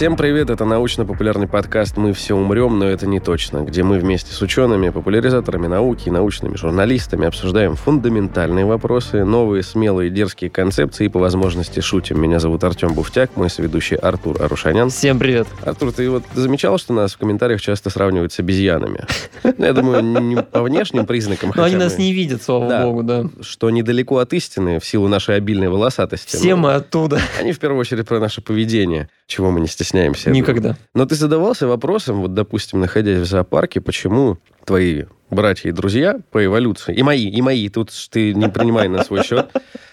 Всем привет, это научно-популярный подкаст «Мы все умрем, но это не точно», где мы вместе с учеными, популяризаторами науки и научными журналистами обсуждаем фундаментальные вопросы, новые смелые дерзкие концепции и по возможности шутим. Меня зовут Артем Буфтяк, мой соведущий Артур Арушанян. Всем привет. Артур, ты вот замечал, что нас в комментариях часто сравнивают с обезьянами? Ну, я думаю, не по внешним признакам. Но они нас не видят, слава богу, да. Что недалеко от истины в силу нашей обильной волосатости. Все мы оттуда. Они в первую очередь про наше поведение, чего мы не стесняемся стесняемся. Никогда. Но ты задавался вопросом, вот, допустим, находясь в зоопарке, почему твои братья и друзья по эволюции, и мои, и мои, тут ты не принимай на свой счет,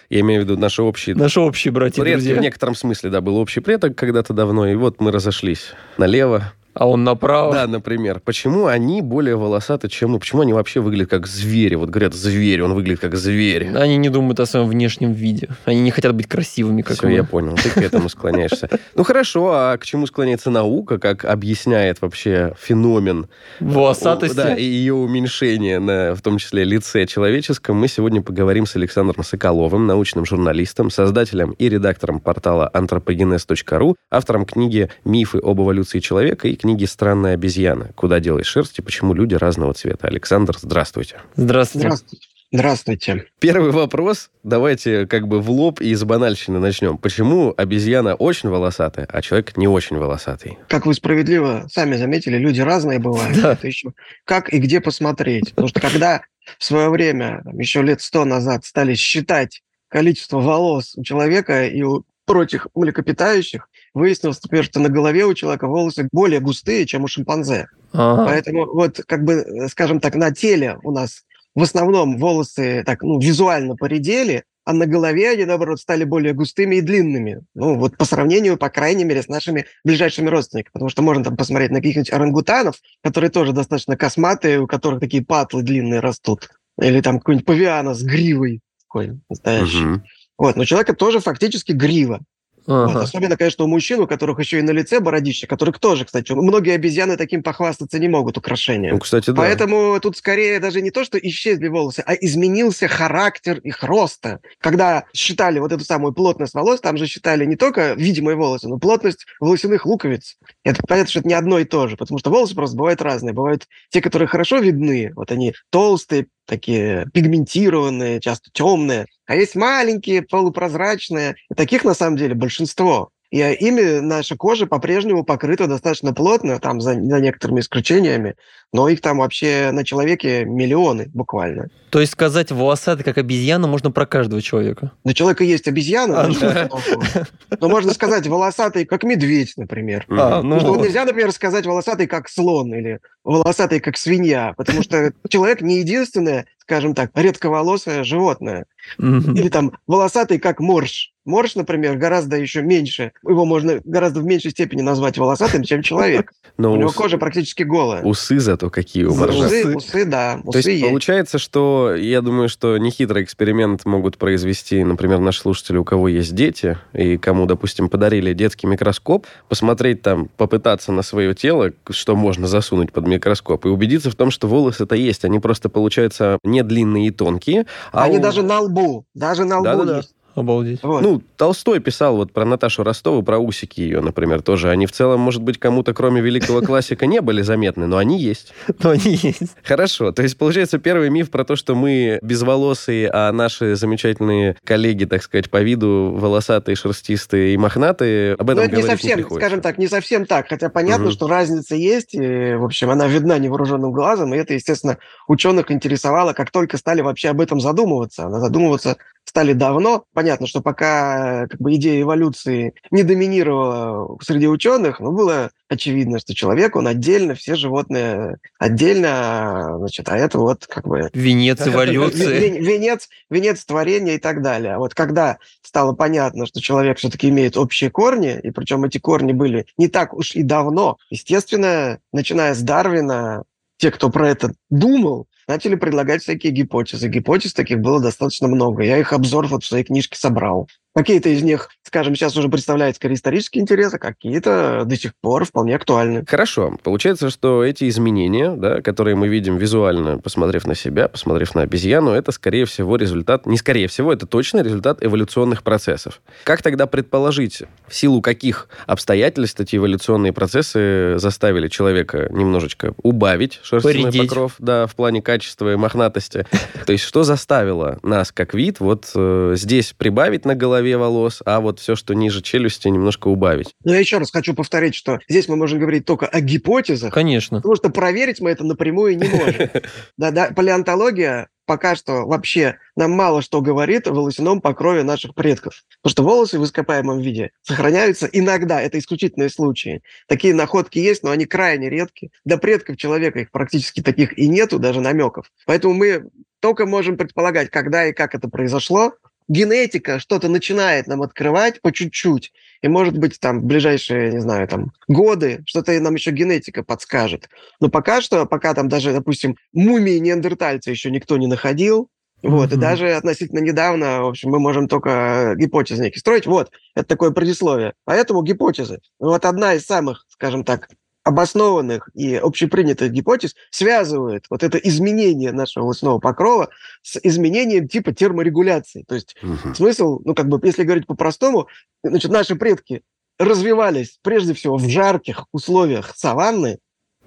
я имею в виду наши общие... Наши общие братья и друзья. В некотором смысле, да, был общий предок когда-то давно, и вот мы разошлись налево, а он направо. Да, например. Почему они более волосаты, чем мы? Почему они вообще выглядят как звери? Вот говорят, зверь, он выглядит как зверь. Они не думают о своем внешнем виде. Они не хотят быть красивыми, как Все, мы. я понял. Ты к этому склоняешься. Ну хорошо, а к чему склоняется наука? Как объясняет вообще феномен волосатости? Да, и ее уменьшение на, в том числе, лице человеческом. Мы сегодня поговорим с Александром Соколовым, научным журналистом, создателем и редактором портала anthropogenes.ru, автором книги «Мифы об эволюции человека» и книги книги «Странная обезьяна. Куда делать шерсть и почему люди разного цвета». Александр, здравствуйте. Здравствуйте. Здравствуйте. Здравствуйте. Первый вопрос. Давайте как бы в лоб и из банальщины начнем. Почему обезьяна очень волосатая, а человек не очень волосатый? Как вы справедливо сами заметили, люди разные бывают. Да. Это еще как и где посмотреть. Потому что когда в свое время, еще лет сто назад, стали считать количество волос у человека и у прочих млекопитающих, выяснилось, например, что на голове у человека волосы более густые, чем у шимпанзе. Ага. Поэтому вот, как бы, скажем так, на теле у нас в основном волосы так, ну, визуально поредели, а на голове они, наоборот, стали более густыми и длинными. Ну, вот по сравнению, по крайней мере, с нашими ближайшими родственниками. Потому что можно там посмотреть на каких-нибудь орангутанов, которые тоже достаточно косматые, у которых такие патлы длинные растут. Или там какой-нибудь павиана с гривой такой настоящий. Угу. Вот, но у человека тоже фактически грива. Ага. Вот, особенно, конечно, у мужчин, у которых еще и на лице бородище, которых тоже, кстати, многие обезьяны таким похвастаться не могут украшением. Ну, кстати, да. Поэтому тут скорее даже не то, что исчезли волосы, а изменился характер их роста. Когда считали вот эту самую плотность волос, там же считали не только видимые волосы, но плотность волосяных луковиц. Это понятно, что это не одно и то же, потому что волосы просто бывают разные. Бывают те, которые хорошо видны, вот они толстые, такие пигментированные, часто темные, а есть маленькие, полупрозрачные. И таких на самом деле большинство. И ими наша кожа по-прежнему покрыта достаточно плотно, там за, за некоторыми исключениями, но их там вообще на человеке миллионы буквально. То есть сказать волосатый как обезьяна можно про каждого человека? На человека есть обезьяна, а, но ну, можно сказать волосатый как медведь, например. А, ну что нельзя, например, сказать волосатый как слон или волосатый как свинья, потому что человек не единственное, скажем так, редковолосое животное. Или там волосатый как морж. Морж, например, гораздо еще меньше. Его можно гораздо в меньшей степени назвать волосатым, чем человек. Но у него кожа практически голая. Усы зато какие у моржа. Усы, усы, да. Усы То есть, есть получается, что я думаю, что нехитрый эксперимент могут произвести, например, наши слушатели, у кого есть дети, и кому, допустим, подарили детский микроскоп, посмотреть там, попытаться на свое тело, что можно засунуть под микроскоп, и убедиться в том, что волосы-то есть. Они просто, получаются, не длинные и тонкие. А Они у... даже на лбу. Даже на лбу да, да, есть. Обалдеть. Вот. Ну, Толстой писал вот про Наташу Ростову, про усики ее, например, тоже. Они в целом, может быть, кому-то, кроме великого классика, не были заметны, но они есть. Но они есть. Хорошо. То есть, получается, первый миф про то, что мы безволосые, а наши замечательные коллеги, так сказать, по виду волосатые, шерстистые и мохнатые, об этом но это не совсем, не скажем так, не совсем так. Хотя понятно, угу. что разница есть. И, в общем, она видна невооруженным глазом. И это, естественно, ученых интересовало, как только стали вообще об этом задумываться. Она задумываться стали давно. Понятно, что пока как бы, идея эволюции не доминировала среди ученых, но было очевидно, что человек, он отдельно, все животные отдельно, значит, а это вот как бы... Венец эволюции. Венец, венец творения и так далее. А вот когда стало понятно, что человек все-таки имеет общие корни, и причем эти корни были не так уж и давно, естественно, начиная с Дарвина, те, кто про это думал, начали предлагать всякие гипотезы. Гипотез таких было достаточно много. Я их обзор вот в своей книжке собрал. Какие-то из них, скажем, сейчас уже представляют скорее исторический интерес, а какие-то до сих пор вполне актуальны. Хорошо. Получается, что эти изменения, да, которые мы видим визуально, посмотрев на себя, посмотрев на обезьяну, это, скорее всего, результат, не скорее всего, это точно результат эволюционных процессов. Как тогда предположить, в силу каких обстоятельств эти эволюционные процессы заставили человека немножечко убавить шерстяной Поредеть. покров, да, в плане качества и мохнатости? То есть что заставило нас, как вид, вот э, здесь прибавить на голове волос, а вот все, что ниже челюсти, немножко убавить? Но я еще раз хочу повторить, что здесь мы можем говорить только о гипотезах, Конечно. потому что проверить мы это напрямую не можем. Да, да, палеонтология пока что вообще нам мало что говорит о волосяном покрове наших предков. Потому что волосы в ископаемом виде сохраняются иногда, это исключительные случаи. Такие находки есть, но они крайне редки. Для предков человека их практически таких и нету, даже намеков. Поэтому мы только можем предполагать, когда и как это произошло. Генетика что-то начинает нам открывать по чуть-чуть. И, может быть, там в ближайшие, не знаю, там годы что-то нам еще генетика подскажет. Но пока что, пока там даже, допустим, мумии неандертальца еще никто не находил, вот, и Мгм. даже относительно недавно, в общем, мы можем только гипотезы некие строить. Вот, это такое предисловие. Поэтому гипотезы. Вот одна из самых, скажем так, обоснованных и общепринятых гипотез связывает вот это изменение нашего волосяного покрова с изменением типа терморегуляции. То есть Мгм. смысл, ну, как бы, если говорить по-простому, значит, наши предки развивались прежде всего в жарких условиях саванны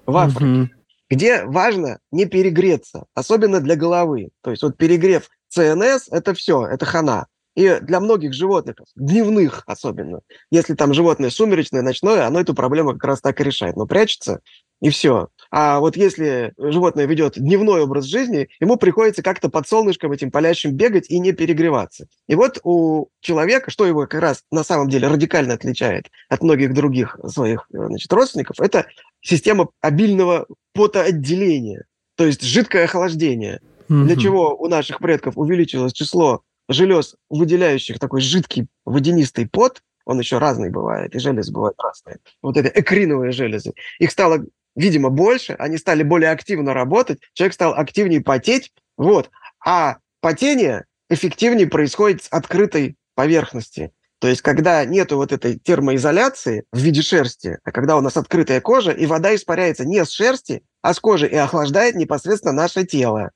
в Африке, Мгм. где важно не перегреться, особенно для головы. То есть вот перегрев ЦНС – это все, это хана. И для многих животных, дневных особенно, если там животное сумеречное, ночное, оно эту проблему как раз так и решает. Но прячется, и все. А вот если животное ведет дневной образ жизни, ему приходится как-то под солнышком этим палящим бегать и не перегреваться. И вот у человека, что его как раз на самом деле радикально отличает от многих других своих э, значит, родственников, это система обильного потоотделения, то есть жидкое охлаждение. Для чего у наших предков увеличилось число желез, выделяющих такой жидкий водянистый пот, он еще разный бывает, и железы бывают разные. Вот эти экриновые железы. Их стало, видимо, больше, они стали более активно работать, человек стал активнее потеть, вот. А потение эффективнее происходит с открытой поверхности. То есть, когда нету вот этой термоизоляции в виде шерсти, а когда у нас открытая кожа, и вода испаряется не с шерсти, а с кожи и охлаждает непосредственно наше тело.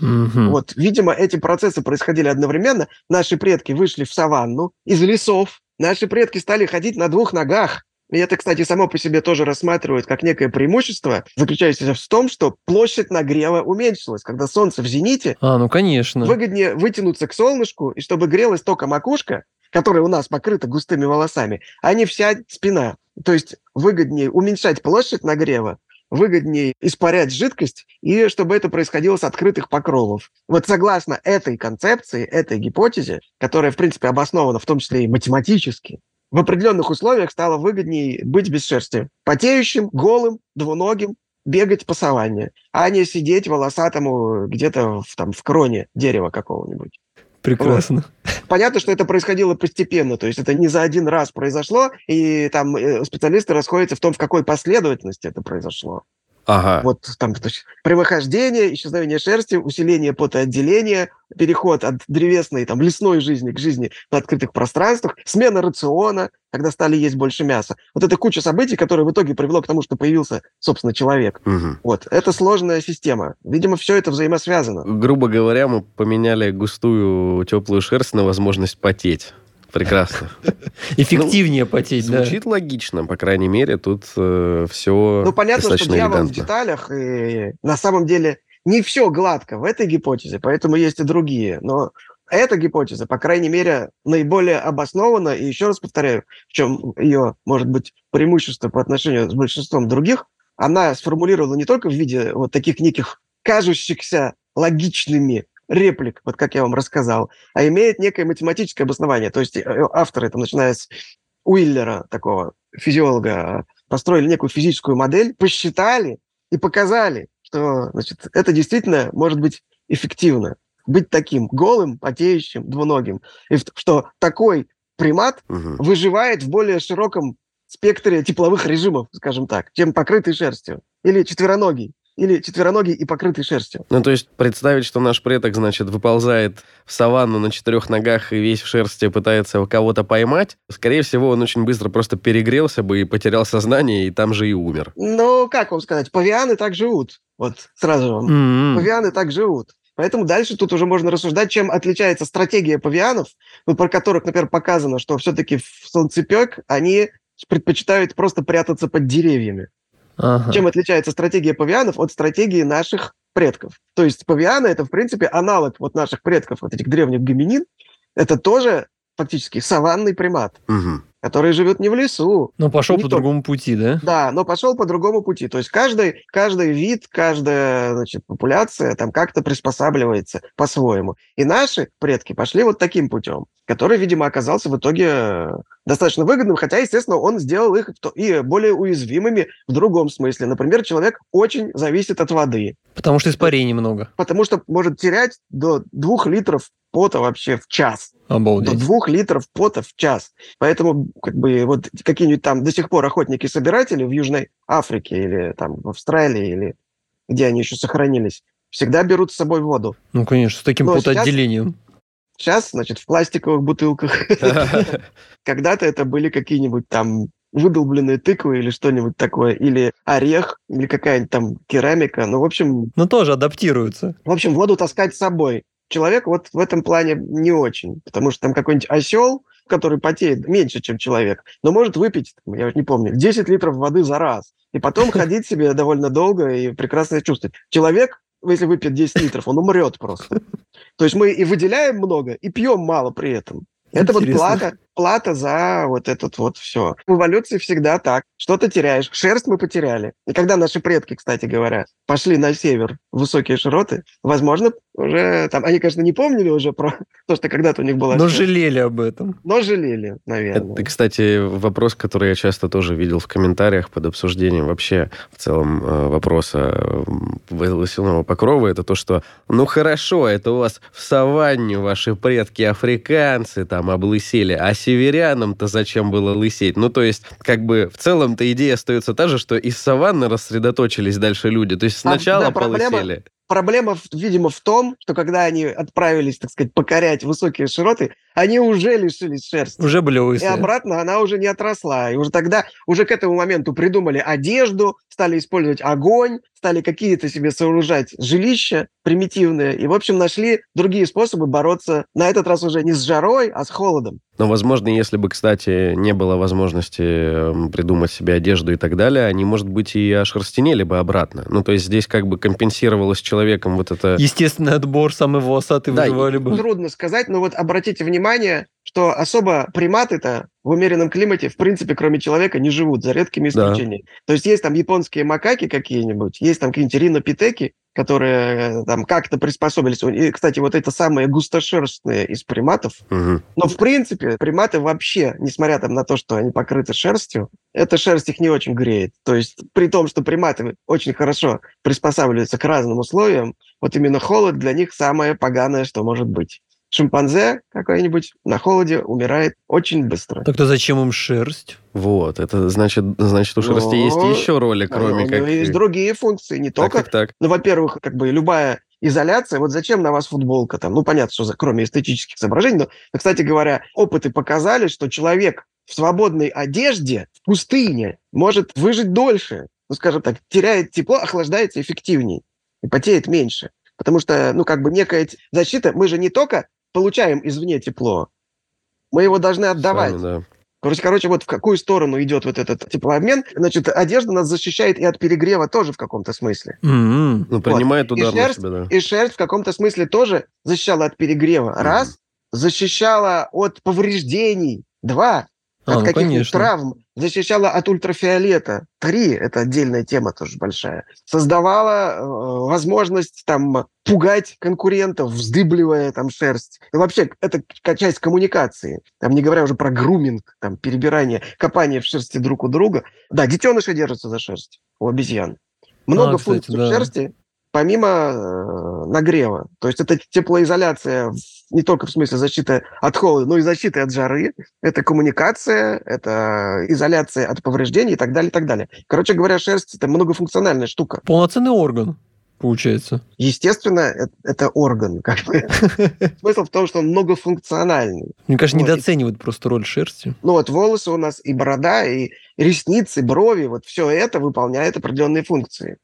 Мгм. Вот, видимо, эти процессы происходили одновременно. Наши предки вышли в саванну из лесов. Наши предки стали ходить на двух ногах. И это, кстати, само по себе тоже рассматривают как некое преимущество, заключающееся в том, что площадь нагрева уменьшилась. Когда солнце в зените, А, ну конечно. выгоднее вытянуться к солнышку, и чтобы грелась только макушка, которая у нас покрыта густыми волосами, а не вся спина. То есть выгоднее уменьшать площадь нагрева, выгоднее испарять жидкость, и чтобы это происходило с открытых покровов. Вот согласно этой концепции, этой гипотезе, которая, в принципе, обоснована в том числе и математически, в определенных условиях стало выгоднее быть без шерсти. Потеющим, голым, двуногим, бегать по саванне, а не сидеть волосатому где-то в, там, в кроне дерева какого-нибудь. Прекрасно. Понятно, что это происходило постепенно, то есть это не за один раз произошло, и там э, специалисты расходятся в том, в какой последовательности это произошло. Ага. Вот там прямохождение, исчезновение шерсти, усиление потоотделения, переход от древесной, там, лесной жизни к жизни на открытых пространствах, смена рациона, когда стали есть больше мяса. Вот это куча событий, которые в итоге привело к тому, что появился, собственно, человек. Мгм. Вот. Это сложная система. Видимо, все это взаимосвязано. Грубо говоря, мы поменяли густую теплую шерсть на возможность потеть. Прекрасно. Эффективнее потеть, да. Звучит логично, по крайней мере, тут все Ну, понятно, что дьявол в деталях, и на самом деле не все гладко в этой гипотезе, поэтому есть и другие. Но эта гипотеза, по крайней мере, наиболее обоснована, и еще раз повторяю, в чем ее, может быть, преимущество по отношению с большинством других, она сформулировала не только в виде вот таких неких кажущихся логичными реплик, вот как я вам рассказал, а имеет некое математическое обоснование. То есть э, авторы, там, начиная с Уиллера, такого физиолога, построили некую физическую модель, посчитали и показали, что значит, это действительно может быть эффективно. Быть таким голым, потеющим, двуногим. И что такой примат Мгм. выживает в более широком спектре тепловых режимов, скажем так, чем покрытый шерстью. Или четвероногий. Или четвероногий и покрытый шерстью. Ну, то есть представить, что наш предок, значит, выползает в саванну на четырех ногах и весь в шерсти пытается кого-то поймать, скорее всего, он очень быстро просто перегрелся бы и потерял сознание, и там же и умер. Ну, как вам сказать, павианы так живут. Вот сразу вам. М-м. Павианы так живут. Поэтому дальше тут уже можно рассуждать, чем отличается стратегия павианов, ну, про которых, например, показано, что все-таки в солнцепек они предпочитают просто прятаться под деревьями. Ага. Чем отличается стратегия павианов от стратегии наших предков? То есть павианы – это, в принципе, аналог вот наших предков, вот этих древних гоминин. Это тоже фактически саванный примат, Мгм. Который живет не в лесу, Ну, пошел по другому пути, да? да, но пошел по другому пути. То есть каждый, каждый вид, каждая значит, популяция там как-то приспосабливается по-своему. И наши предки пошли вот таким путем, который, видимо, оказался в итоге э, достаточно выгодным, хотя, естественно, он сделал их и более уязвимыми в другом смысле. Например, человек очень зависит от воды, Потому что испарений много. потому что может терять до двух литров пота вообще в час до Обалдеть. двух литров пота в час. Поэтому как бы вот какие-нибудь там до сих пор охотники-собиратели в Южной Африке или там в Австралии или где они еще сохранились, всегда берут с собой воду. Ну, конечно, с таким Ну, а сейчас- потоотделением. Сейчас, значит, в пластиковых бутылках. Когда-то это были какие-нибудь там выдолбленные тыквы или что-нибудь такое, или орех, или какая-нибудь там керамика. Ну, в общем, Ну, тоже адаптируются. В общем, воду таскать с собой. Человек вот в этом плане не очень, потому что там какой-нибудь осел, который потеет меньше, чем человек, но может выпить, я вот не помню, 10 литров воды за раз. И потом ходить себе довольно долго и прекрасно себя чувствовать. Человек, если выпьет 10 литров, он умрет просто. То есть мы и выделяем много, и пьем мало при этом. Это вот Интересно. плата, плата за вот этот вот все. В эволюции всегда так. Что-то теряешь. Шерсть мы потеряли. И когда наши предки, кстати говоря, пошли на север в высокие широты, возможно, уже там... Они, конечно, не помнили уже про то, что когда-то у них была Но шерсть, жалели об этом. но жалели, наверное. Это, кстати, вопрос, который я часто тоже видел в комментариях под обсуждением вообще в целом э, вопроса э, волосяного покрова, это то, что, ну хорошо, это у вас в саванне ваши предки африканцы там облысели, а северянам-то зачем было лысеть? Ну, то есть, как бы, в целом-то идея остается та же, что из саванны рассредоточились дальше люди. То есть А, сначала да, проблема- полысели. Проблема, видимо, в том, что когда они отправились, так сказать, покорять высокие широты, они уже лишились шерсти. Уже были И лысые. обратно она уже не отросла. И уже тогда, уже к этому моменту придумали одежду, стали использовать огонь, стали какие-то себе сооружать жилища примитивные. И, в общем, нашли другие способы бороться, на этот раз уже не с жарой, а с холодом. Но, возможно, если бы, кстати, не было возможности эм, придумать себе одежду и так далее, они, может быть, и ошерстенели бы обратно. Ну, то есть здесь как бы компенсировалось человеком вот это... Естественный отбор, самый волосатый Да, выживали бы. Трудно сказать, но вот обратите внимание, что особо приматы-то в умеренном климате, в принципе, кроме человека, не живут, за редкими Да. исключениями. То есть есть там японские макаки какие-нибудь, есть там какие-нибудь ринопитеки, которые э, там как-то приспособились. И, кстати, вот это самые густошерстные из приматов. Мгм. Но, в принципе, приматы вообще, несмотря там на то, что они покрыты шерстью, эта шерсть их не очень греет. То есть при том, что приматы очень хорошо приспосабливаются к разным условиям, вот именно холод для них самое поганое, что может быть. Шимпанзе какой-нибудь на холоде умирает очень быстро. Так-то зачем им шерсть? Вот, это значит, значит у шерсти Ну, есть еще роли, кроме у как... него есть другие функции, не Так, только так, так. Ну, во-первых, как бы любая изоляция, вот зачем на вас футболка там? Ну, понятно, что за, кроме эстетических соображений, но, но, кстати говоря, опыты показали, что человек в свободной одежде в пустыне может выжить дольше. Ну, скажем так, теряет тепло, охлаждается эффективней и потеет меньше. Потому что, ну, как бы некая защита, мы же не только получаем извне тепло, мы его должны отдавать. Сами, да. Короче, короче, вот в какую сторону идет вот этот теплообмен, значит, одежда нас защищает и от перегрева тоже в каком-то смысле. М-м. Ну, принимает И удар на шерсть, себя, да. И шерсть в каком-то смысле тоже защищала от перегрева. Мгм. Раз. Защищала от повреждений. Два. А, от ну, каких-нибудь конечно. травм. Защищала от ультрафиолета. Три. Это отдельная тема тоже большая. Создавала э, возможность там пугать конкурентов, вздыбливая там шерсть. И вообще, это часть коммуникации. Там не говоря уже про груминг, там перебирание, копание в шерсти друг у друга. Да, детеныши держатся за шерсть у обезьян. Много А, кстати, функций в да. шерсти, помимо э, нагрева, то есть это теплоизоляция не только в смысле защиты от холода, но и защиты от жары, это коммуникация, это изоляция от повреждений и так далее, и так далее. Короче говоря, шерсть – это многофункциональная штука. Полноценный орган получается. Естественно, это, это орган. Как бы. Смысл в том, что он многофункциональный. Мне кажется, вот. недооценивают просто роль шерсти. Ну вот волосы у нас и борода, и ресницы, брови, вот все это выполняет определенные функции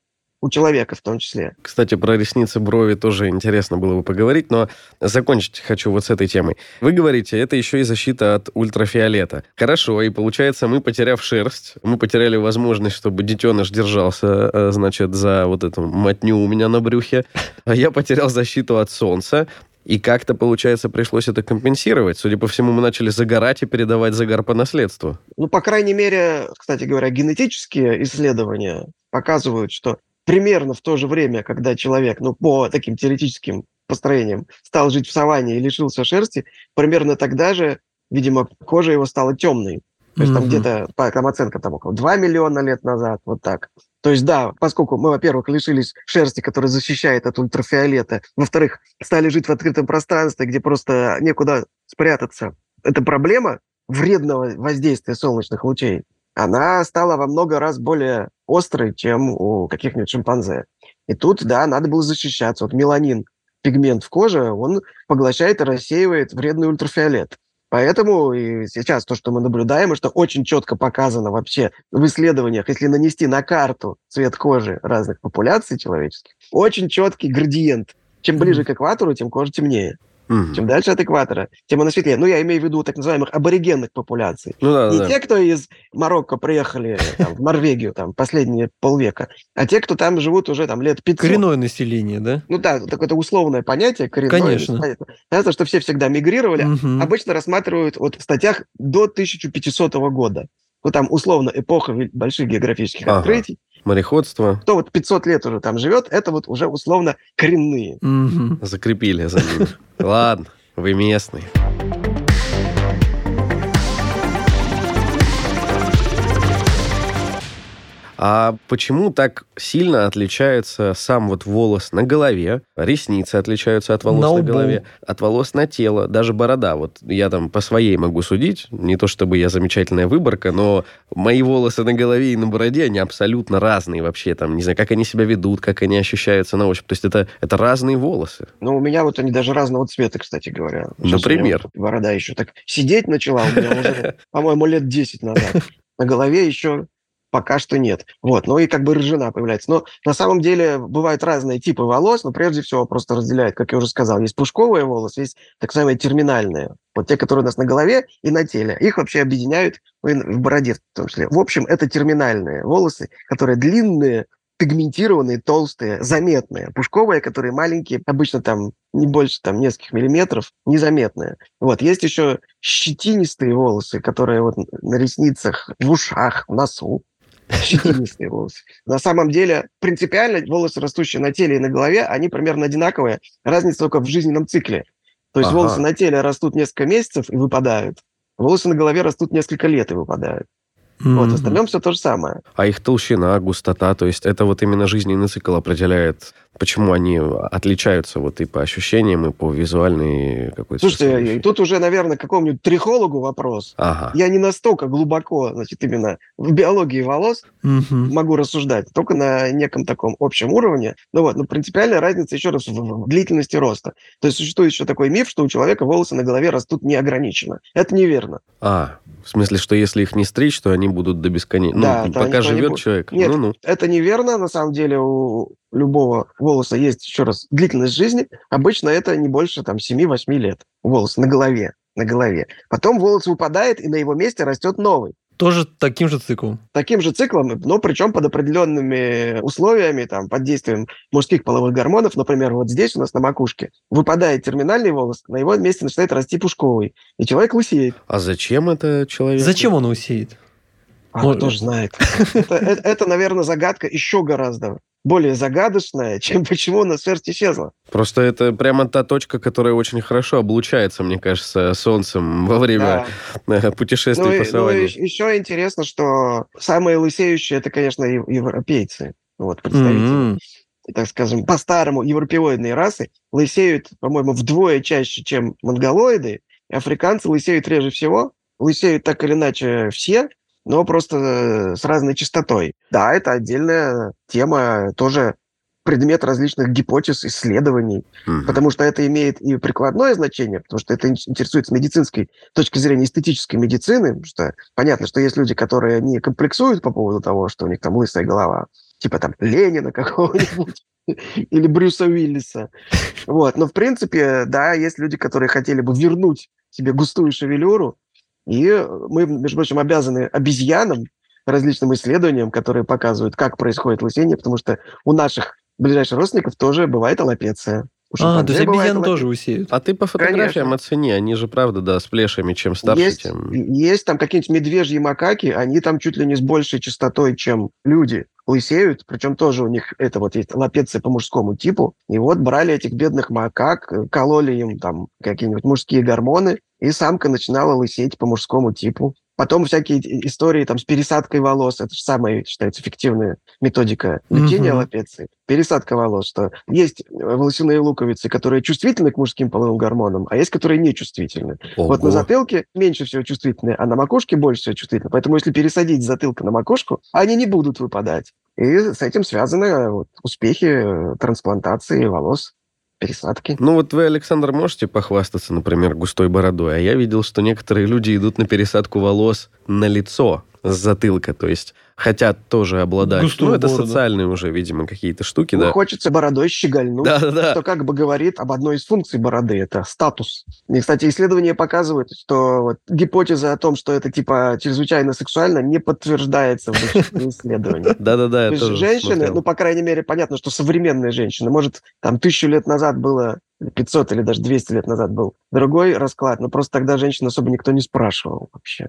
у человека в том числе. Кстати, про ресницы, брови тоже интересно было бы поговорить, но закончить хочу вот с этой темой. Вы говорите, это еще и защита от ультрафиолета. Хорошо, и получается, мы, потеряв шерсть, мы потеряли возможность, чтобы детеныш держался, э, значит, за вот эту матню у меня на брюхе, а я потерял защиту от солнца, и как-то, получается, пришлось это компенсировать. Судя по всему, мы начали загорать и передавать загар по наследству. Ну, по крайней мере, кстати говоря, генетические исследования показывают, что примерно в то же время, когда человек, ну, по таким теоретическим построениям, стал жить в саванне и лишился шерсти, примерно тогда же, видимо, кожа его стала темной. То есть mm-hmm. там где-то, по там оценка там около 2 миллиона лет назад, вот так. То есть да, поскольку мы, во-первых, лишились шерсти, которая защищает от ультрафиолета, во-вторых, стали жить в открытом пространстве, где просто некуда спрятаться. Это проблема вредного воздействия солнечных лучей она стала во много раз более острой, чем у каких-нибудь шимпанзе. И тут, да, надо было защищаться. Вот меланин, пигмент в коже, он поглощает и рассеивает вредный ультрафиолет. Поэтому и сейчас то, что мы наблюдаем, и что очень четко показано вообще в исследованиях, если нанести на карту цвет кожи разных популяций человеческих, очень четкий градиент. Чем ближе к экватору, тем кожа темнее. Угу. Чем дальше от экватора, тем она светлее. Ну, я имею в виду так называемых аборигенных популяций. Ну, да, Не да. те, кто из Марокко приехали там, в Норвегию там, последние полвека, а те, кто там живут уже там лет 500. Коренное население, да? Ну да, такое условное понятие. Коренное, Конечно. Понятно, что все всегда мигрировали. Угу. Обычно рассматривают вот в статьях до 1500 года. Ну, там условно эпоха больших географических ага. открытий мореходство. Кто вот 500 лет уже там живет, это вот уже условно коренные. Закрепили за ними. Ладно, вы местные. А почему так сильно отличается сам вот волос на голове, ресницы отличаются от волос на, на голове, от волос на тело, даже борода. Вот я там по своей могу судить, не то чтобы я замечательная выборка, но мои волосы на голове и на бороде, они абсолютно разные вообще. Там, не знаю, как они себя ведут, как они ощущаются на ощупь. То есть это, это разные волосы. Ну, у меня вот они даже разного цвета, кстати говоря. Сейчас Например? Вот борода еще так сидеть начала у меня уже, по-моему, лет 10 назад. На голове еще пока что нет. Вот, ну и как бы рыжина появляется. Но на самом деле бывают разные типы волос, но прежде всего просто разделяют, как я уже сказал, есть пушковые волосы, есть так называемые терминальные. Вот те, которые у нас на голове и на теле. Их вообще объединяют в бороде в том числе. В общем, это терминальные волосы, которые длинные, пигментированные, толстые, заметные. Пушковые, которые маленькие, обычно там не больше там нескольких миллиметров, незаметные. Вот. Есть еще щетинистые волосы, которые вот на ресницах, в ушах, в носу щетинистые волосы. На самом деле, принципиально волосы, растущие на теле и на голове, они примерно одинаковые. Разница только в жизненном цикле. То есть ага. волосы на теле растут несколько месяцев и выпадают. Волосы на голове растут несколько лет и выпадают. Mm-hmm. Вот, в остальном все то же самое. А их толщина, густота, то есть это вот именно жизненный цикл определяет почему они отличаются вот и по ощущениям, и по визуальной какой-то... Слушайте, и тут уже, наверное, какому-нибудь трихологу вопрос. Ага. Я не настолько глубоко, значит, именно в биологии волос угу. могу рассуждать, только на неком таком общем уровне. Ну вот, но принципиальная разница, еще раз, в длительности роста. То есть существует еще такой миф, что у человека волосы на голове растут неограниченно. Это неверно. А, в смысле, что если их не стричь, то они будут до бесконечности. Да, ну, пока живет не человек. Нет, ну -ну. это неверно. На самом деле у любого волоса есть, еще раз, длительность жизни, обычно это не больше там 7-8 лет. Волос на голове, на голове. Потом волос выпадает, и на его месте растет новый. Тоже таким же циклом. Таким же циклом, но причем под определенными условиями, там, под действием мужских половых гормонов. Например, вот здесь у нас на макушке выпадает терминальный волос, на его месте начинает расти пушковый, и человек лысеет. А зачем это человек? Зачем он лысеет? А кто тоже знает. Это, это, это, наверное, загадка еще гораздо более загадочная, чем почему у нас шерсть исчезла. Просто это прямо та точка, которая очень хорошо облучается, мне кажется, солнцем во время да. путешествий ну, по саванне. Ну, еще интересно, что самые лысеющие, это, конечно, европейцы, вот, представители. Mm-hmm. так скажем, по-старому европеоидные расы лысеют, по-моему, вдвое чаще, чем монголоиды. Африканцы лысеют реже всего. Лысеют так или иначе все, но просто э, с разной частотой. Да, это отдельная тема, тоже предмет различных гипотез, исследований, угу. потому что это имеет и прикладное значение, потому что это интересует с медицинской точки зрения эстетической медицины, потому что понятно, что есть люди, которые не комплексуют по поводу того, что у них там лысая голова, типа там Ленина какого-нибудь или Брюса Уиллиса. Вот. Но, в принципе, да, есть люди, которые хотели бы вернуть себе густую шевелюру, и мы, между прочим, обязаны обезьянам, различным исследованиям, которые показывают, как происходит лысение, потому что у наших ближайших родственников тоже бывает аллопеция. а, то есть обезьян тоже усеют. А ты по фотографиям Конечно. оцени, они же, правда, да, с плешами, чем старше, есть, тем... Есть там какие-нибудь медвежьи макаки, они там чуть ли не с большей частотой, чем люди лысеют, причем тоже у них это вот есть лапеция по мужскому типу. И вот брали этих бедных макак, кололи им там какие-нибудь мужские гормоны, и самка начинала лысеть по мужскому типу. Потом всякие истории там с пересадкой волос. Это же самая, считается, эффективная методика лечения mm-hmm. аллопеции. Пересадка волос. Что есть волосяные луковицы, которые чувствительны к мужским половым гормонам, а есть, которые нечувствительны. Ого. Вот на затылке меньше всего чувствительны, а на макушке больше всего чувствительны. Поэтому если пересадить затылка на макушку, они не будут выпадать. И с этим связаны вот, успехи трансплантации волос пересадки. Ну вот вы, Александр, можете похвастаться, например, густой бородой, а я видел, что некоторые люди идут на пересадку волос на лицо с затылка, то есть хотят тоже обладать. Густую ну, это бороду. социальные уже, видимо, какие-то штуки, ну, да. Хочется бородой щегольнуть. Да, да, да. Что как бы говорит об одной из функций бороды, это статус. И, кстати, исследования показывают, что вот гипотеза о том, что это типа чрезвычайно сексуально, не подтверждается в исследований. Да-да-да, Женщины, ну, по крайней мере, понятно, что современные женщины, может, там тысячу лет назад было 500 или даже 200 лет назад был другой расклад, но просто тогда женщин особо никто не спрашивал вообще.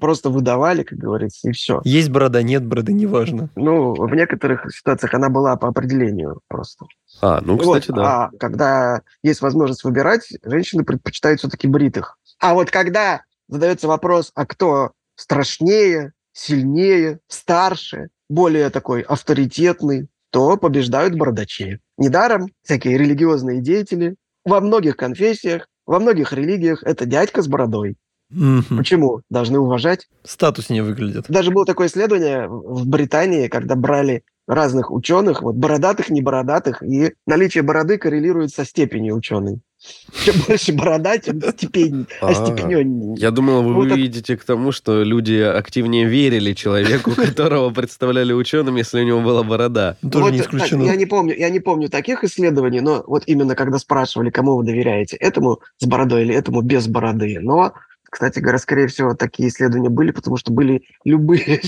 Просто выдавали, как говорится, и все. Есть борода, нет бороды, неважно. Ну, в некоторых ситуациях она была по определению просто. А, ну, кстати, вот, да. А когда есть возможность выбирать, женщины предпочитают все-таки бритых. А вот когда задается вопрос, а кто страшнее, сильнее, старше, более такой авторитетный, то побеждают бородачи. Недаром всякие религиозные деятели во многих конфессиях, во многих религиях это дядька с бородой. Mm-hmm. Почему? Должны уважать. Статус не выглядит. Даже было такое исследование в Британии, когда брали разных ученых, вот бородатых, не бородатых, и наличие бороды коррелирует со степенью ученый. Чем больше борода, тем степень, остепененнее. Я думал, вы вот видите к тому, что люди активнее верили человеку, которого представляли ученым, если у него была борода. Тоже не исключено. Я не помню, я не помню таких исследований, но вот именно когда спрашивали, кому вы доверяете, этому с бородой или этому без бороды, но кстати говоря, скорее всего, такие исследования были, потому что были любые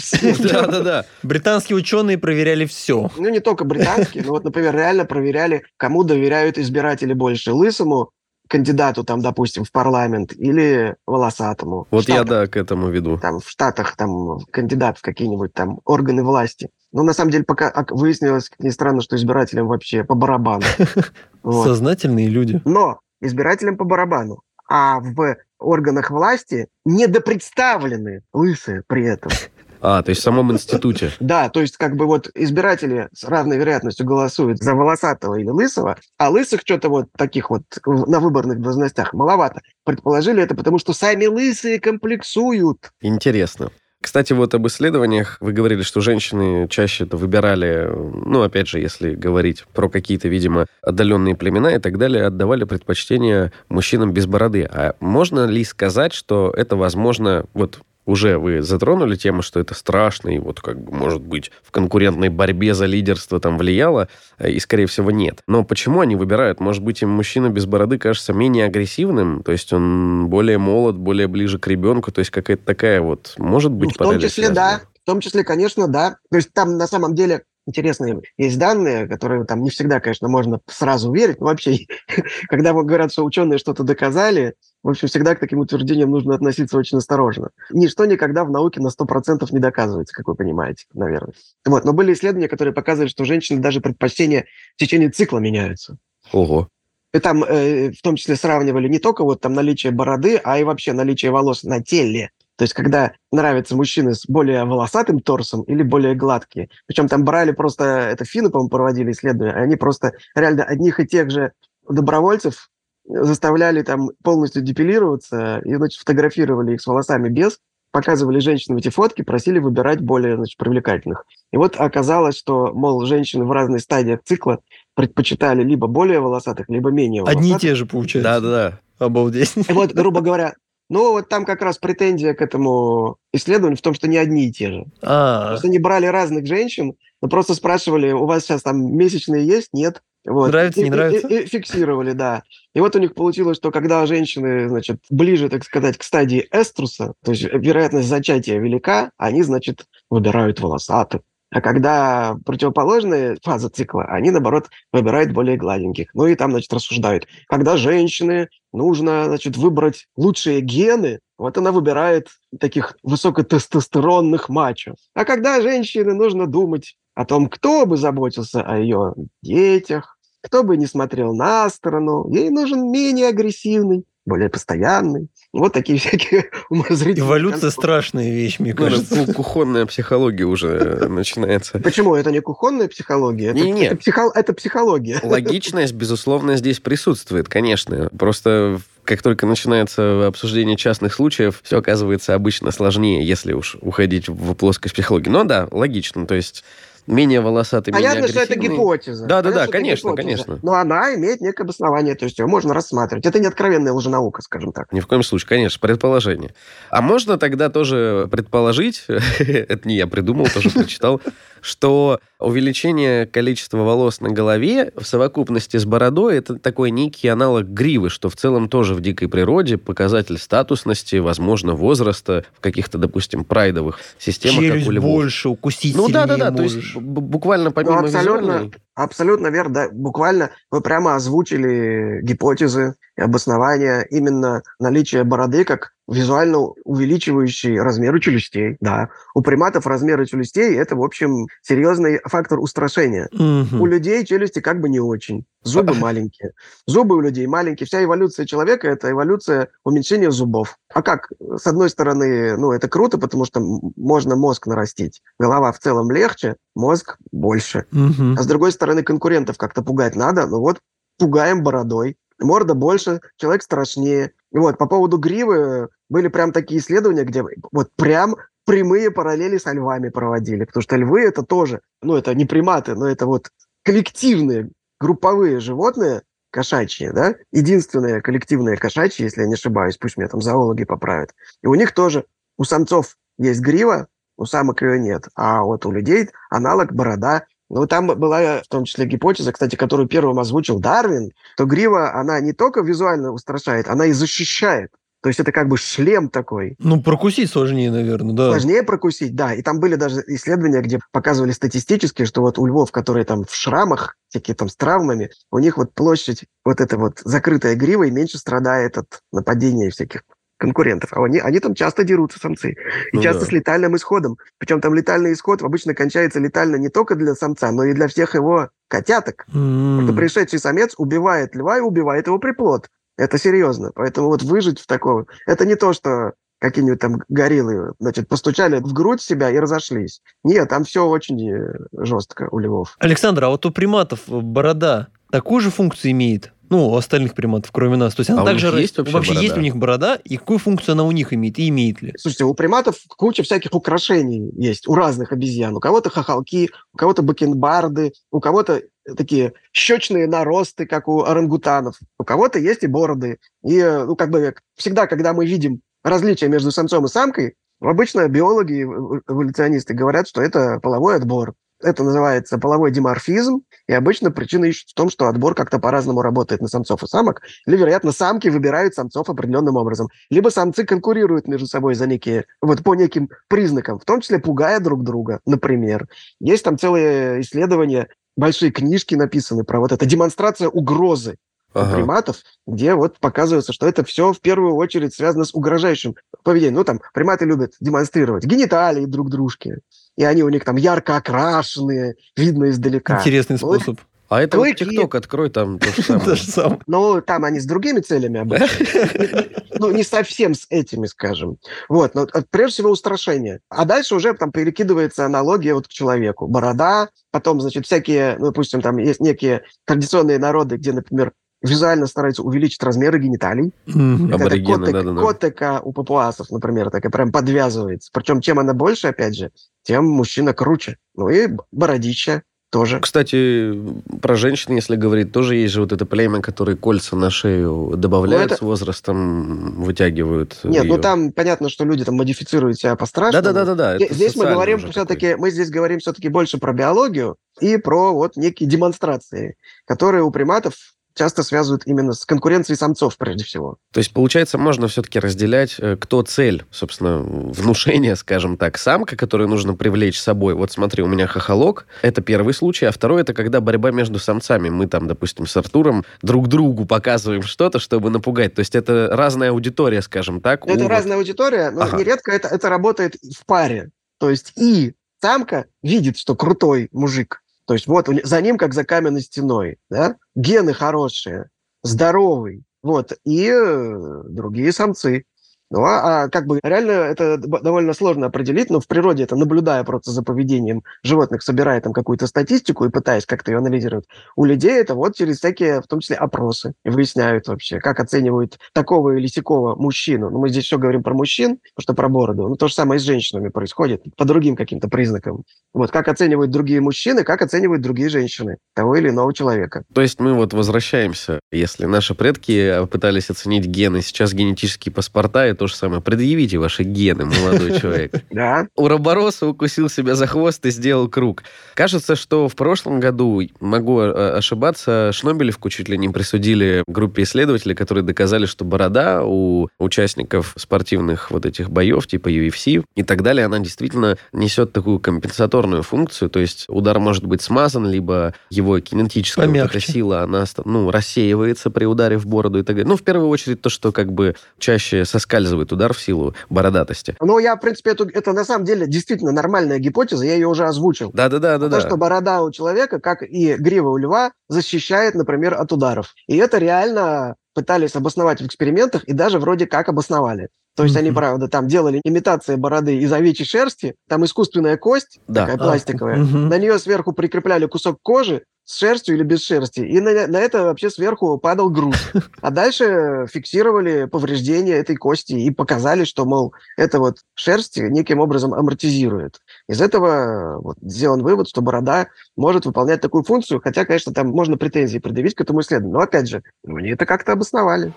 Да, да, да. Британские ученые проверяли все. Ну, не только британские, но вот, например, реально проверяли, кому доверяют избиратели больше, лысому кандидату, там, допустим, в парламент или волосатому. Вот я, да, к этому веду. Там в Штатах там кандидат в какие-нибудь там органы власти. Но на самом деле пока выяснилось, как ни странно, что избирателям вообще по барабану. Сознательные люди. Но избирателям по барабану. А в органах власти недопредставлены лысые при этом. А, то есть в самом институте. Да, то есть как бы вот избиратели с равной вероятностью голосуют за волосатого или лысого, а лысых что-то вот таких вот на выборных должностях маловато. Предположили это потому, что сами лысые комплексуют. Интересно. Кстати, вот об исследованиях вы говорили, что женщины чаще это выбирали, ну, опять же, если говорить про какие-то, видимо, отдаленные племена и так далее, отдавали предпочтение мужчинам без бороды. А можно ли сказать, что это возможно вот уже вы затронули тему, что это страшно, и вот как бы, может быть, в конкурентной борьбе за лидерство там влияло, э, и, скорее всего, нет. Но почему они выбирают? Может быть, им мужчина без бороды кажется менее агрессивным, то есть он более молод, более ближе к ребенку, то есть какая-то такая вот, может быть, ну, В том числе, связана? да. В том числе, конечно, да. То есть там на самом деле интересные есть данные, которые там не всегда, конечно, можно сразу верить. Но вообще, когда говорят, что ученые что-то доказали, в общем, всегда к таким утверждениям нужно относиться очень осторожно. Ничто никогда в науке на 100% не доказывается, как вы понимаете, наверное. Вот. Но были исследования, которые показывали, что у женщин даже предпочтения в течение цикла меняются. Ого. И там э, в том числе сравнивали не только вот там наличие бороды, а и вообще наличие волос на теле. То есть, когда нравятся мужчины с более волосатым торсом или более гладкие. Причем там брали просто, это финны, по-моему, проводили исследования, они просто реально одних и тех же добровольцев заставляли там полностью депилироваться и, значит, фотографировали их с волосами без, показывали женщинам эти фотки, просили выбирать более значит, привлекательных. И вот оказалось, что, мол, женщины в разных стадиях цикла предпочитали либо более волосатых, либо менее волосатых. Одни и те же, получается. Да-да-да. Обалдеть. И вот, грубо говоря, ну, вот там как раз претензия к этому исследованию в том, что не одни и те же. А, Просто они брали разных женщин, но просто спрашивали, у вас сейчас там месячные есть? Нет. Вот. Нравится, И- не и- нравится? И, и фиксировали, да. И вот у них получилось, что когда женщины, значит, ближе, так сказать, к стадии эструса, то есть вероятность зачатия велика, они, значит, выбирают волосатых. А когда противоположная фаза цикла, они, наоборот, выбирают более гладеньких. Ну и там, значит, рассуждают. Когда женщины нужно, значит, выбрать лучшие гены, вот она выбирает таких высокотестостеронных мачо. А когда женщине нужно думать о том, кто бы заботился о ее детях, кто бы не смотрел на сторону, ей нужен менее агрессивный, более постоянный. Вот такие всякие умозрительные эволюция страшная вещь, мне Ну, кажется. ку- Кухонная психология уже начинается. Почему? Это не кухонная психология, это, Не-не. это психо- это психология. Логичность, безусловно, здесь присутствует, конечно. Просто как только начинается обсуждение частных случаев, все оказывается обычно сложнее, если уж уходить в плоскость психологии. Но да, логично. То есть менее волосатый, менее Понятно, что это гипотеза. Да-да-да, Понятно, что это конечно, гипотеза. конечно. Но она имеет некое обоснование, то есть ее можно рассматривать. Это не откровенная лженаука, скажем так. Ни в коем случае, конечно, предположение. А можно тогда тоже предположить, это не я придумал, тоже прочитал, что увеличение количества волос на голове в совокупности с бородой это такой некий аналог гривы, что в целом тоже в дикой природе показатель статусности, возможно, возраста в каких-то, допустим, прайдовых системах, как Челюсть у львов. больше, укусить Ну да, да, сильнее да, то есть буквально помимо Ну, абсолютно. визуальной- Абсолютно верно, да. Буквально вы прямо озвучили гипотезы и обоснования именно наличия бороды как визуально увеличивающий размеры челюстей. Да. У приматов размеры челюстей – это, в общем, серьезный фактор устрашения. Мгм. У людей челюсти как бы не очень. Зубы маленькие. Зубы у людей маленькие. Вся эволюция человека – это эволюция уменьшения зубов. А как? С одной стороны, ну, это круто, потому что можно мозг нарастить. Голова в целом легче, мозг больше. Мгм. А с другой стороны, конкурентов как-то пугать надо. Ну вот, пугаем бородой. Морда больше, человек страшнее. Вот, по поводу гривы были прям такие исследования, где вот прям прямые параллели со львами проводили. Потому что львы это тоже, ну это не приматы, но это вот коллективные, групповые животные, кошачьи, да? Единственные коллективные кошачьи, если я не ошибаюсь, пусть меня там зоологи поправят. И у них тоже, у самцов есть грива, у самок ее нет. А вот у людей аналог борода. Ну, там была в том числе гипотеза, кстати, которую первым озвучил Дарвин, то грива, она не только визуально устрашает, она и защищает. То есть это как бы шлем такой. Ну, прокусить сложнее, наверное, да. Сложнее прокусить, да. И там были даже исследования, где показывали статистически, что вот у львов, которые там в шрамах, всякие там с травмами, у них вот площадь вот эта вот закрытая гривой меньше страдает от нападения всяких конкурентов. А они, они там часто дерутся, самцы. И Ну часто да. с летальным исходом. Причем там летальный исход обычно кончается летально не только для самца, но и для всех его котяток. М. Что пришедший самец убивает льва и убивает его приплод. Это серьезно. Поэтому вот выжить в таком... Это не то, что какие-нибудь там гориллы, значит, постучали в грудь себя и разошлись. Нет, там все очень э, жестко у львов. Александр, а вот у приматов борода такую же функцию имеет? Ну, у остальных приматов, кроме нас. То есть она А у также... них есть вообще борода? есть у них борода, и какую функцию она у них имеет, и имеет ли? Слушайте, у приматов куча всяких украшений есть, у разных обезьян. У кого-то хохолки, у кого-то бакенбарды, у кого-то такие щечные наросты, как у орангутанов. У кого-то есть и бороды. И, ну, как бы, всегда, когда мы видим различия между самцом и самкой, обычно биологи и эв- эволюционисты говорят, что это половой отбор. Это называется половой диморфизм, и обычно причина ищут в том, что отбор как-то по-разному работает на самцов и самок, или, вероятно, самки выбирают самцов определенным образом, либо самцы конкурируют между собой за некие, вот по неким признакам, в том числе пугая друг друга, например. Есть там целые исследования, большие книжки написаны про вот это демонстрация угрозы Ага. приматов, где вот показывается, что это все в первую очередь связано с угрожающим поведением. Ну, там, приматы любят демонстрировать гениталии друг дружке, и они у них там ярко окрашенные, видно издалека. Интересный Вот. А это вот ТикТок открой, там то же самое. Ну, там они с другими целями обычно. Ну, не совсем с этими, скажем. Вот, но прежде всего устрашение. А дальше уже там перекидывается аналогия вот к человеку. Борода, потом, значит, всякие, ну, допустим, там есть некие традиционные народы, где, например, визуально стараются увеличить размеры гениталий. Mm-hmm. Это Аборигены, котек, да, да, да. котека у папуасов, например, такая прям подвязывается. Причем чем она больше, опять же, тем мужчина круче. Ну и бородища тоже. Кстати, про женщин, если говорить, тоже есть же вот это племя, которые кольца на шею добавляют ну, это... с возрастом, вытягивают Нет, ее. ну там понятно, что люди там модифицируют себя по-страшному. Да-да-да. Здесь мы говорим все-таки, мы здесь говорим все-таки больше про биологию и про вот некие демонстрации, которые у приматов часто связывают именно с конкуренцией самцов прежде всего. То есть, получается, можно все-таки разделять, э, кто цель, собственно, внушения, скажем так, самка, которую нужно привлечь с собой. Вот смотри, у меня хохолок, это первый случай, а второй это когда борьба между самцами. Мы там, допустим, с Артуром друг другу показываем что-то, чтобы напугать. То есть это разная аудитория, скажем так. Это у... разная аудитория, но ага. нередко это, это работает в паре. То есть и самка видит, что крутой мужик, то есть вот за ним, как за каменной стеной, да, гены хорошие, здоровый, вот, и э, другие самцы. Ну, а, а как бы реально это довольно сложно определить, но в природе это, наблюдая просто за поведением животных, собирая там какую-то статистику и пытаясь как-то ее анализировать, у людей это вот через всякие, в том числе, опросы, выясняют вообще, как оценивают такого или сякого мужчину. Ну, мы здесь все говорим про мужчин, потому что про бороду. Ну, то же самое и с женщинами происходит, по другим каким-то признакам. Вот, как оценивают другие мужчины, как оценивают другие женщины того или иного человека. То есть мы вот возвращаемся, если наши предки пытались оценить гены, сейчас генетические паспорта, то же самое. Предъявите ваши гены, молодой человек. Да. Уробороса укусил себя за хвост и сделал круг. Кажется, что в прошлом году, могу э, ошибаться, Шнобелевку чуть ли не присудили группе исследователей, которые доказали, что борода у участников спортивных вот этих боев, типа UFC и так далее, она действительно несет такую компенсаторную функцию, то есть удар может быть смазан, либо его кинетическая вот эта сила, она ну, рассеивается при ударе в бороду и так далее. Ну, в первую очередь, то, что как бы чаще соскальзывает оказывает удар в силу бородатости. Ну, я, в принципе, эту, это на самом деле действительно нормальная гипотеза, я ее уже озвучил. Да-да-да. да. То, что борода у человека, как и грива у льва, защищает, например, от ударов. И это реально пытались обосновать в экспериментах и даже вроде как обосновали. То есть mm-hmm. они, правда, там делали имитации бороды из овечьей шерсти, там искусственная кость, да. такая пластиковая, mm-hmm. на нее сверху прикрепляли кусок кожи, с шерстью или без шерсти. И на, на это вообще сверху падал груз. А дальше фиксировали повреждения этой кости и показали, что, мол, это вот шерсть неким образом амортизирует. Из этого вот, сделан вывод, что борода может выполнять такую функцию, хотя, конечно, там можно претензии предъявить к этому исследованию. Но, опять же, они это как-то обосновали.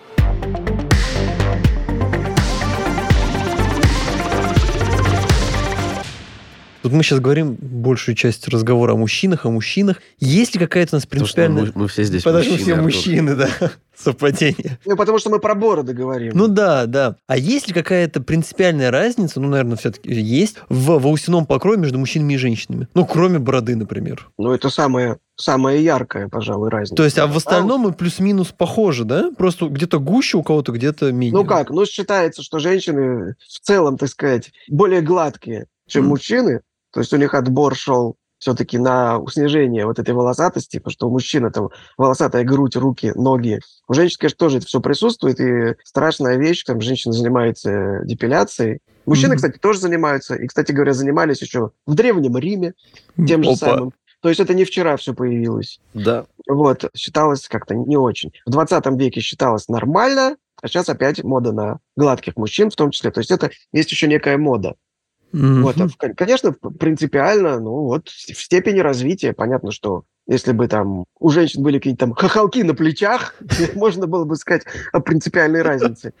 Вот мы сейчас говорим большую часть разговора о мужчинах, о мужчинах. Есть ли какая-то у нас принципиальная... Мы, мы все здесь Потому мужчины. все мужчины, да. Совпадение. Ну, потому что мы про бороды говорим. Ну да, да. А есть ли какая-то принципиальная разница, ну, наверное, все-таки есть, в волосяном покрове между мужчинами и женщинами? Ну, кроме бороды, например. Ну, это самое самая яркая, пожалуй, разница. То есть, а в остальном мы плюс-минус похожи, да? Просто где-то гуще у кого-то, где-то менее. Ну как? Ну, считается, что женщины в целом, так сказать, более гладкие, чем mm. мужчины. То есть у них отбор шел все-таки на снижение вот этой волосатости, потому что у мужчин это волосатая грудь, руки, ноги. У женщин, конечно, тоже это все присутствует, и страшная вещь, там женщина занимается депиляцией. Мужчины, mm-hmm. кстати, тоже занимаются, и, кстати говоря, занимались еще в Древнем Риме тем же Опа. самым. То есть это не вчера все появилось. Да. Вот, считалось как-то не очень. В 20 веке считалось нормально, а сейчас опять мода на гладких мужчин в том числе. То есть это есть еще некая мода. Mm-hmm. Вот, а, конечно, принципиально, ну вот, в степени развития, понятно, что если бы там у женщин были какие-то там хохолки на плечах, можно было бы сказать о принципиальной разнице.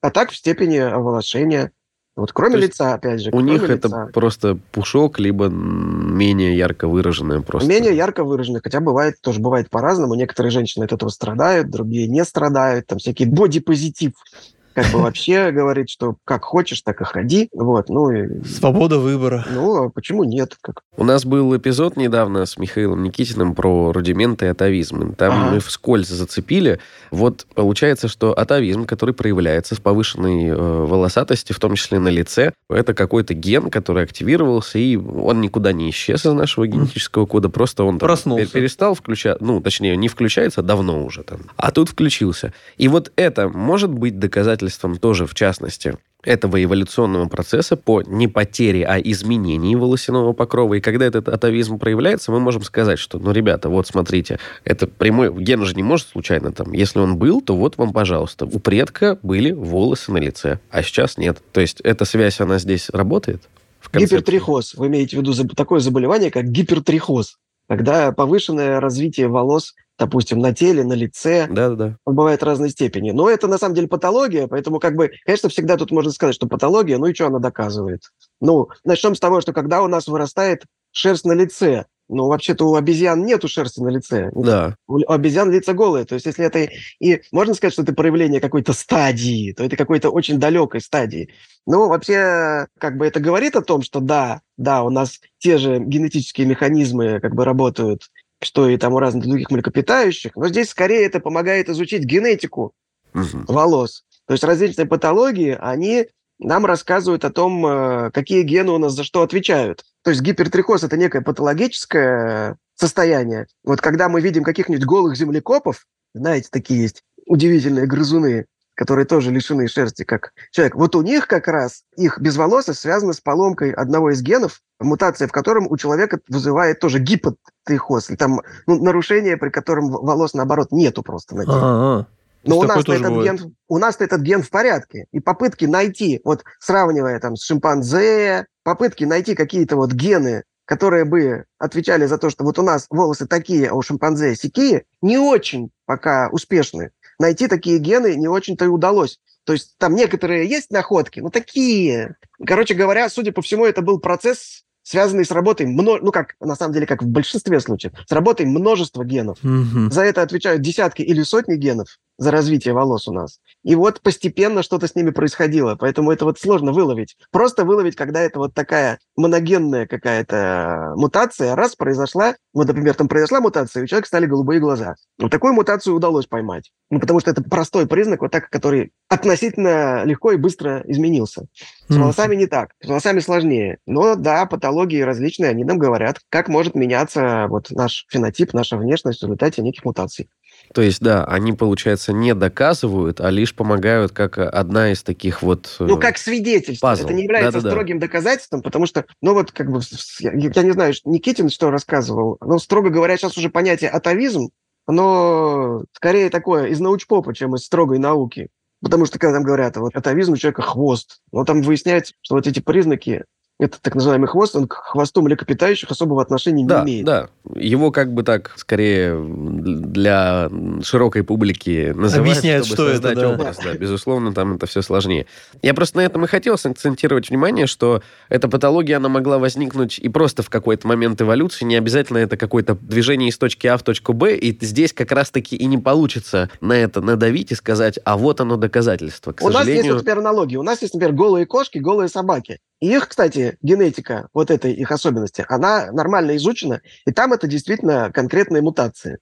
А так в степени оволошения. Вот кроме лица, опять же. У них лица. это просто пушок, либо менее ярко выраженное просто. Менее ярко выраженное, хотя бывает, тоже бывает по-разному. Некоторые женщины от этого страдают, другие не страдают. Там всякий бодипозитив как бы вообще говорит, что как хочешь, так и ходи. Вот, ну, и, Свобода выбора. ну, а почему нет? Как? У нас был эпизод недавно с Михаилом Никитиным про рудименты и атовизм. Там Ага. мы вскользь зацепили. Вот получается, что атовизм, который проявляется с повышенной э, волосатости, в том числе на лице, это какой-то ген, который активировался, и он никуда не исчез из нашего генетического кода, просто он там Проснулся. пер- перестал включаться, ну, точнее, не включается давно уже там, а тут включился. И вот это может быть доказательством тоже, в частности, этого эволюционного процесса по не потере, а изменении волосяного покрова. И когда этот атовизм проявляется, мы можем сказать, что, ну, ребята, вот смотрите, это прямой... Ген же не может случайно там. Если он был, то вот вам, пожалуйста. У предка были волосы на лице, а сейчас нет. То есть эта связь, она здесь работает? Концепции? Гипертрихоз. Вы имеете в виду такое заболевание, как гипертрихоз. Когда повышенное развитие волос, допустим, на теле, на лице, Да-да-да. бывает разной степени. Но это на самом деле патология, поэтому как бы, конечно, всегда тут можно сказать, что патология, ну и что она доказывает? Ну, начнем с того, что когда у нас вырастает шерсть на лице, ну, вообще-то у обезьян нету шерсти на лице. Да. У обезьян лица голые. То есть, если это и можно сказать, что это проявление какой-то стадии, то это какой-то очень далекой стадии. Ну, вообще, как бы это говорит о том, что да, да, у нас те же генетические механизмы как бы работают, что и там у разных других млекопитающих, но здесь скорее это помогает изучить генетику Мгм. волос. То есть различные патологии, они нам рассказывают о том, э, какие гены у нас за что отвечают. То есть гипертрихоз – это некое патологическое состояние. Вот когда мы видим каких-нибудь голых землекопов, знаете, такие есть удивительные грызуны, которые тоже лишены шерсти, как человек. Вот у них как раз их безволосость связана с поломкой одного из генов, мутация в котором у человека вызывает тоже гипотрихоз, или там ну, нарушение, при котором волос, наоборот, нету просто на теле. Но у нас, этот бывает. ген, у нас этот ген в порядке. И попытки найти, вот сравнивая там с шимпанзе, попытки найти какие-то вот гены, которые бы отвечали за то, что вот у нас волосы такие, а у шимпанзе сякие, не очень пока успешны. Найти такие гены не очень-то и удалось. То есть там некоторые есть находки, но такие. Короче говоря, судя по всему, это был процесс, связанный с работой, мно- ну как, на самом деле, как в большинстве случаев, с работой множества генов. Мгм. За это отвечают десятки или сотни генов за развитие волос у нас. И вот постепенно что-то с ними происходило, поэтому это вот сложно выловить. Просто выловить, когда это вот такая моногенная какая-то мутация, раз произошла, вот, например, там произошла мутация, и у человека стали голубые глаза. Вот такую мутацию удалось поймать. Ну, потому что это простой признак, вот так, который относительно легко и быстро изменился. С волосами не так. С волосами сложнее. Но да, патологии различные, они нам говорят, как может меняться вот наш фенотип, наша внешность в результате неких мутаций. То есть, да, они, получается, не доказывают, а лишь помогают как одна из таких вот... э, Ну, как свидетельство. пазл. Это не является Да-да-да. строгим доказательством, потому что, ну вот, как бы, я, я не знаю, Никитин что рассказывал, но, строго говоря, сейчас уже понятие атовизм, оно скорее такое из научпопа, чем из строгой науки. Потому что, когда там говорят, вот атовизм у человека хвост, но там выясняется, что вот эти признаки, это так называемый хвост, он к хвосту млекопитающих особого отношения Да, не имеет. да. Его как бы так, скорее, для широкой публики называют, Объясняют, чтобы что это, создать да. образ. Да, безусловно, там это все сложнее. Я просто на этом и хотел сакцентировать внимание, что эта патология, она могла возникнуть и просто в какой-то момент эволюции. Не обязательно это какое-то движение из точки А в точку Б, и здесь как раз-таки и не получится на это надавить и сказать, а вот оно доказательство. К У нас есть, сожалению, например, аналогии. У нас есть, например, голые кошки, голые собаки. Их, кстати, генетика, вот этой их особенности, она нормально изучена, и там это действительно конкретные мутации.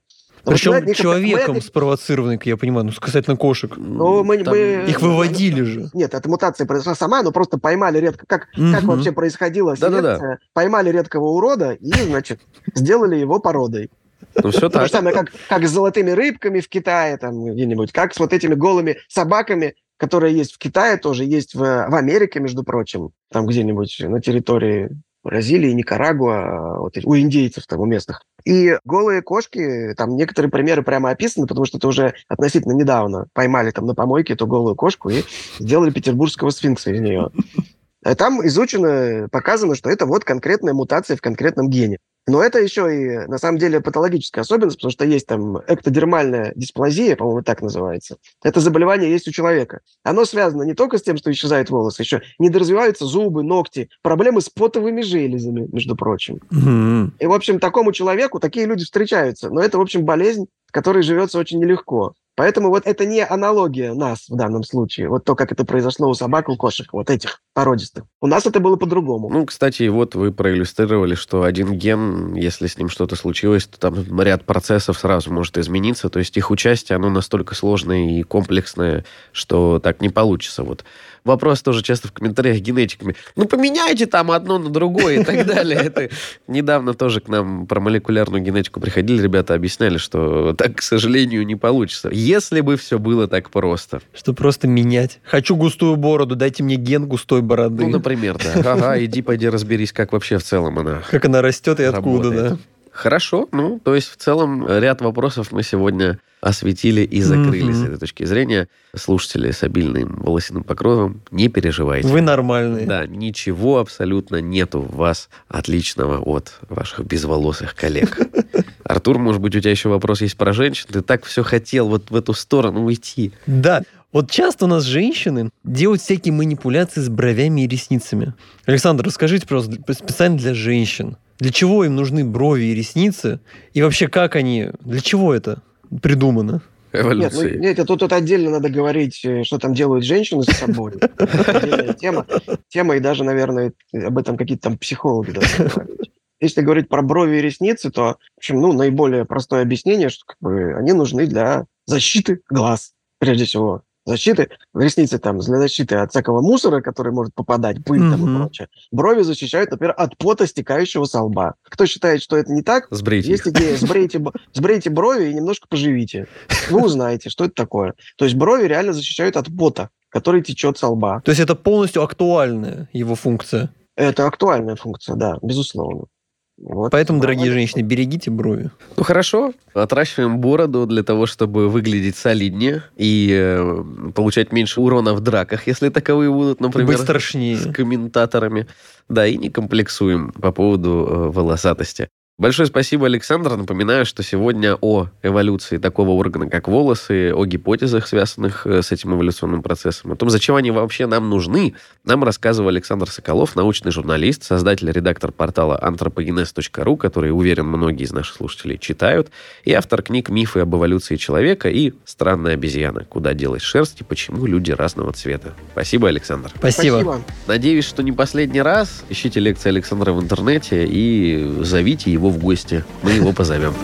Но Причем вот мы мы человеком них- спровоцированный, как я понимаю, ну, касательно кошек. Ну, мы- там- мы- Их выводили же. Нет, эта мутация произошла сама, но просто поймали редко... Как, как Мгм. вообще происходила Да-да-да. селекция? Поймали редкого урода и, значит, сделали его породой. ну, все То так. же самое, как, как с золотыми рыбками в Китае, там где-нибудь, как с вот этими голыми собаками, которые есть в Китае, тоже есть в, в Америке, между прочим, там где-нибудь на территории Бразилии, Никарагуа, вот у индейцев там, у местных. И голые кошки, там некоторые примеры прямо описаны, потому что это уже относительно недавно поймали там на помойке эту голую кошку и сделали петербургского сфинкса из нее. А Там изучено, показано, что это вот конкретная мутация в конкретном гене. Но это еще и, на самом деле, патологическая особенность, потому что есть там эктодермальная дисплазия, по-моему, так называется. Это заболевание есть у человека. Оно связано не только с тем, что исчезают волосы, еще недоразвиваются зубы, ногти, проблемы с потовыми железами, между прочим. Мгм. И, в общем, такому человеку такие люди встречаются. Но это, в общем, болезнь, с которой живется очень нелегко. Поэтому вот это не аналогия нас в данном случае. Вот то, как это произошло у собак, у кошек, вот этих породистых. У нас это было по-другому. Ну, кстати, вот вы проиллюстрировали, что один ген, если с ним что-то случилось, то там ряд процессов сразу может измениться. То есть их участие, оно настолько сложное и комплексное, что так не получится. Вот вопрос тоже часто в комментариях генетиками. Ну, поменяйте там одно на другое и так далее. Это недавно тоже к нам про молекулярную генетику приходили ребята, объясняли, что так, к сожалению, не получится. Если бы все было так просто. Что просто менять. Хочу густую бороду, дайте мне ген густой бороды. Ну, например, да. Ага, иди, пойди разберись, как вообще в целом она Как она растет и откуда, да. Хорошо. Ну, то есть, в целом, ряд вопросов мы сегодня осветили и закрыли Мгм. с этой точки зрения. Слушатели с обильным волосяным покровом, не переживайте. Вы нормальные. Да, ничего абсолютно нету в вас отличного от ваших безволосых коллег. Артур, может быть, у тебя еще вопрос есть про женщин? Ты так все хотел вот в эту сторону уйти. Да. Вот часто у нас женщины делают всякие манипуляции с бровями и ресницами. Александр, расскажите, пожалуйста, специально для женщин. Для чего им нужны брови и ресницы? И вообще, как они... Для чего это придумано? Нет, ну, Эволюции. нет, это тут, тут отдельно надо говорить, э, что там делают женщины с собой. Это Отдельная тема. Тема, и даже, наверное, об этом какие-то там психологи должны говорить. Если говорить про брови и ресницы, то, в общем, ну, наиболее простое объяснение, что как бы, они нужны для защиты глаз, прежде всего. Защиты, ресницы там для защиты от всякого мусора, который может попадать, пыль там и прочее. Брови защищают, например, от пота, стекающего со лба. Кто считает, что это не так, Сбрейте есть их. идея, сбрейте, сбрейте брови и немножко поживите. Вы узнаете, что это такое. То есть брови реально защищают от пота, который течет со лба. То есть это полностью актуальная его функция. Это актуальная функция, да, безусловно. Вот. Поэтому, дорогие Нормально. женщины, берегите брови. Ну хорошо, отращиваем бороду для того, чтобы выглядеть солиднее и э, получать меньше урона в драках, если таковые будут, например, Быть с комментаторами. Да, и не комплексуем по поводу э, волосатости. Большое спасибо, Александр. Напоминаю, что сегодня о эволюции такого органа, как волосы, о гипотезах, связанных э, с этим эволюционным процессом, о том, зачем они вообще нам нужны, нам рассказывал Александр Соколов, научный журналист, создатель и редактор портала anthropogenes.ru, который, уверен, многие из наших слушателей читают, и автор книг «Мифы об эволюции человека» и «Странная обезьяна. Куда делась шерсть и почему люди разного цвета». Спасибо, Александр. Спасибо. Спасибо. Надеюсь, что не последний раз. Ищите лекции Александра в интернете и зовите его в гости. Мы его позовем.